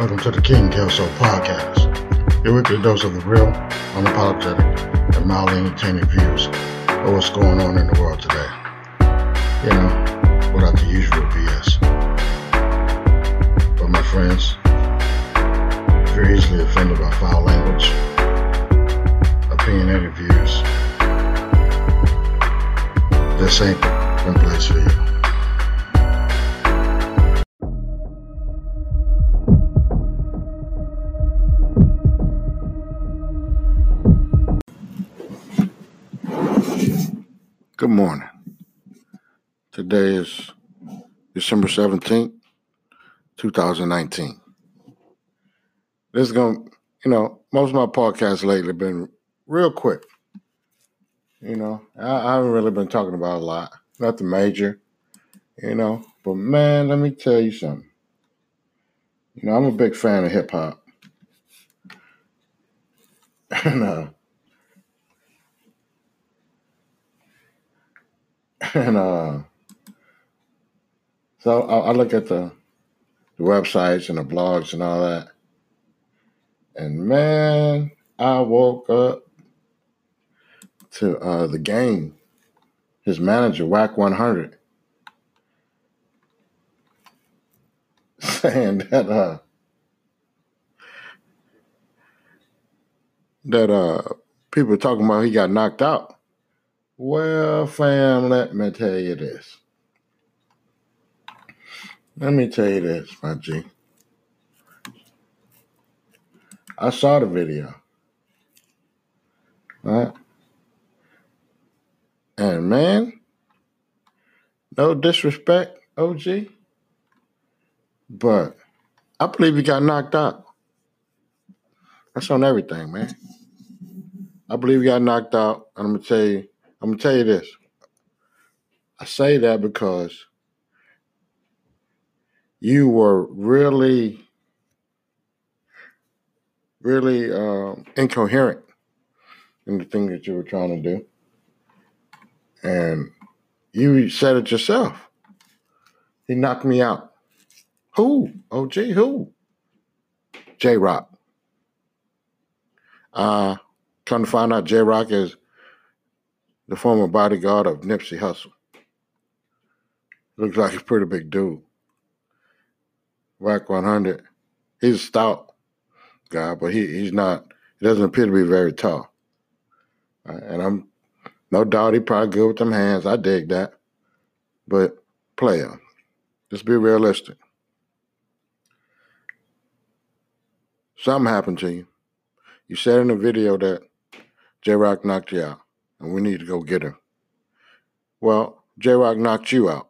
Welcome to the King Kelso Podcast, your weekly dose of the real, unapologetic, and mildly entertaining views of what's going on in the world today. You know, without the usual BS. But my friends, if you're easily offended by foul language, opinionated views, this ain't the place for you. Good morning. Today is December 17th, 2019. This is going to, you know, most of my podcasts lately have been real quick. You know, I, I haven't really been talking about a lot, nothing major, you know, but man, let me tell you something. You know, I'm a big fan of hip hop. and, uh, and uh, so I, I look at the, the websites and the blogs and all that, and man, I woke up to uh, the game. His manager, Wack 100, saying that uh, that uh, people talking about he got knocked out. Well, fam, let me tell you this. Let me tell you this, my G. I saw the video. Right? And man, no disrespect, OG, but I believe he got knocked out. That's on everything, man. I believe he got knocked out, and I'm gonna tell you, I'm gonna tell you this. I say that because you were really, really um, incoherent in the thing that you were trying to do. And you said it yourself. He knocked me out. Who? Oh, OG, who? J Rock. Uh, come to find out, J Rock is the former bodyguard of Nipsey Hussle. Looks like a pretty big dude. Wack 100. He's a stout guy, but he, he's not, he doesn't appear to be very tall. Right? And I'm, no doubt he probably good with them hands. I dig that. But player, let's be realistic. Something happened to you. You said in the video that J Rock knocked you out and we need to go get him. Well, J Rock knocked you out.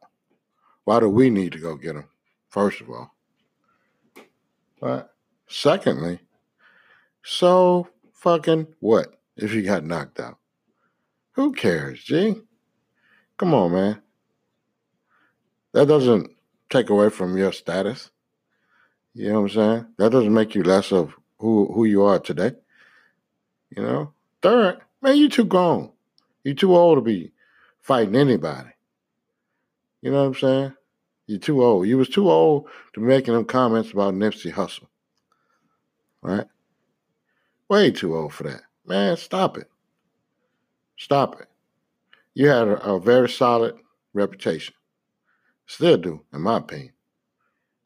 Why do we need to go get him, first of all? But secondly, so fucking what if he got knocked out? Who cares, G? Come on, man. That doesn't take away from your status. You know what I'm saying? That doesn't make you less of who who you are today. You know? Third, man, you too grown. You're too old to be fighting anybody. You know what I'm saying? You're too old. You was too old to be making them comments about Nipsey Hussle. Right? Way too old for that. Man, stop it. Stop it. You had a, a very solid reputation. Still do, in my opinion.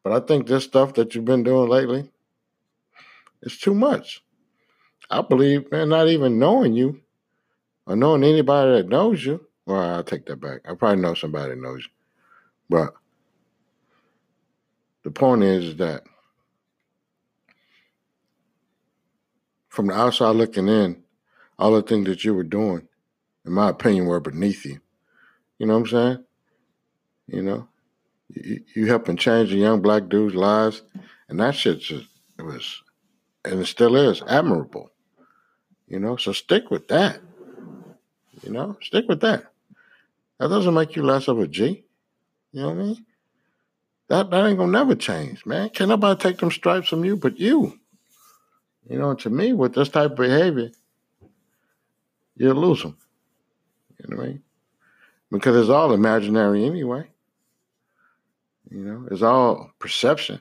But I think this stuff that you've been doing lately is too much. I believe, man, not even knowing you or knowing anybody that knows you. Well, I'll take that back. I probably know somebody that knows you. But the point is that from the outside looking in, all the things that you were doing, in my opinion, were beneath you. You know what I'm saying? You know, you, you helping change the young black dudes' lives, and that shit just it was, and it still is admirable. You know, so stick with that. You know, stick with that. That doesn't make you less of a G. You know what I mean? That that ain't gonna never change, man. Can't nobody take them stripes from you but you. You know, to me, with this type of behavior, you'll lose them. You know what I mean? Because it's all imaginary anyway. You know, it's all perception.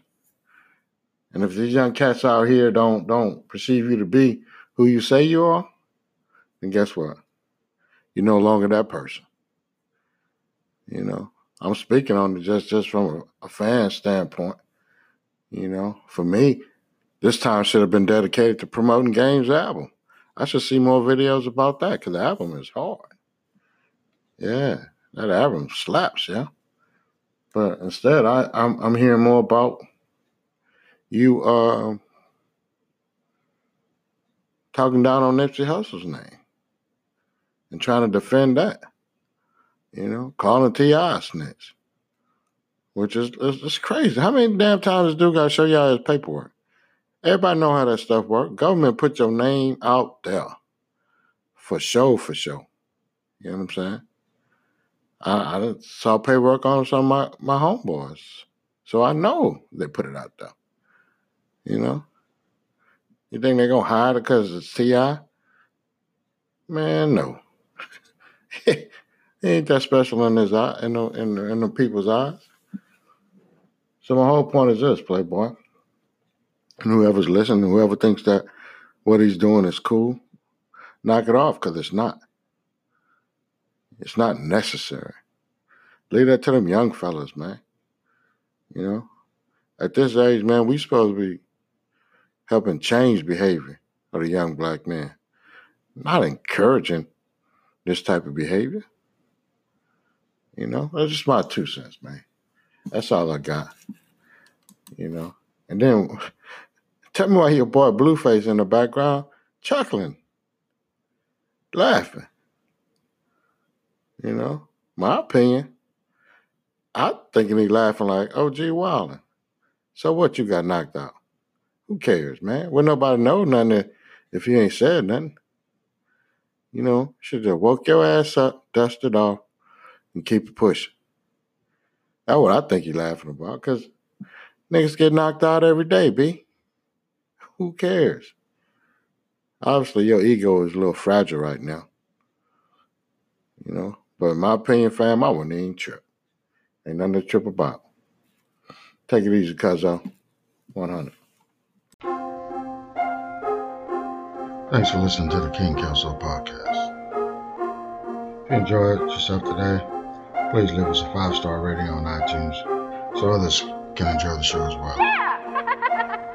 And if these young cats out here don't don't perceive you to be who you say you are, then guess what? You're no longer that person. You know, I'm speaking on just just from a, a fan standpoint. You know, for me, this time should have been dedicated to promoting Game's album. I should see more videos about that because the album is hard. Yeah, that album slaps, yeah. But instead, I, I'm I'm hearing more about you uh, talking down on Nipsey Hussle's name and trying to defend that. You know, calling T.I. snitch, which is it's, crazy. How many damn times do got to show y'all his paperwork? Everybody know how that stuff works. Government put your name out there for show, for show. You know what I'm saying? I, I saw paperwork on some of my, my homeboys. So I know they put it out there. You know? You think they're gonna hide it because it's T.I.? Man, no. He ain't that special in his eye, in the, in the, in the people's eyes. So my whole point is this, Playboy. And whoever's listening, whoever thinks that what he's doing is cool, knock it off because it's not. It's not necessary. Leave that to them young fellas, man. You know, at this age, man, we supposed to be helping change behavior of the young black man, not encouraging this type of behavior. You know, that's just my two cents, man. That's all I got. You know, and then tell me why your boy Blueface in the background chuckling, laughing. You know, my opinion. I'm thinking he laughing like, oh, gee, Wildin'. So what you got knocked out? Who cares, man? Well, nobody know nothing if you ain't said nothing. You know, should just woke your ass up, dust it off, and keep it pushing. That's what I think you're laughing about, because niggas get knocked out every day, B. Who cares? Obviously, your ego is a little fragile right now. You know, but in my opinion, fam, I wouldn't even trip. Ain't nothing to trip about. Take it easy, cuzzo. 100. Thanks for listening to the King Kelso podcast. If you enjoyed yourself today, please leave us a five star rating on iTunes so others can enjoy the show as well.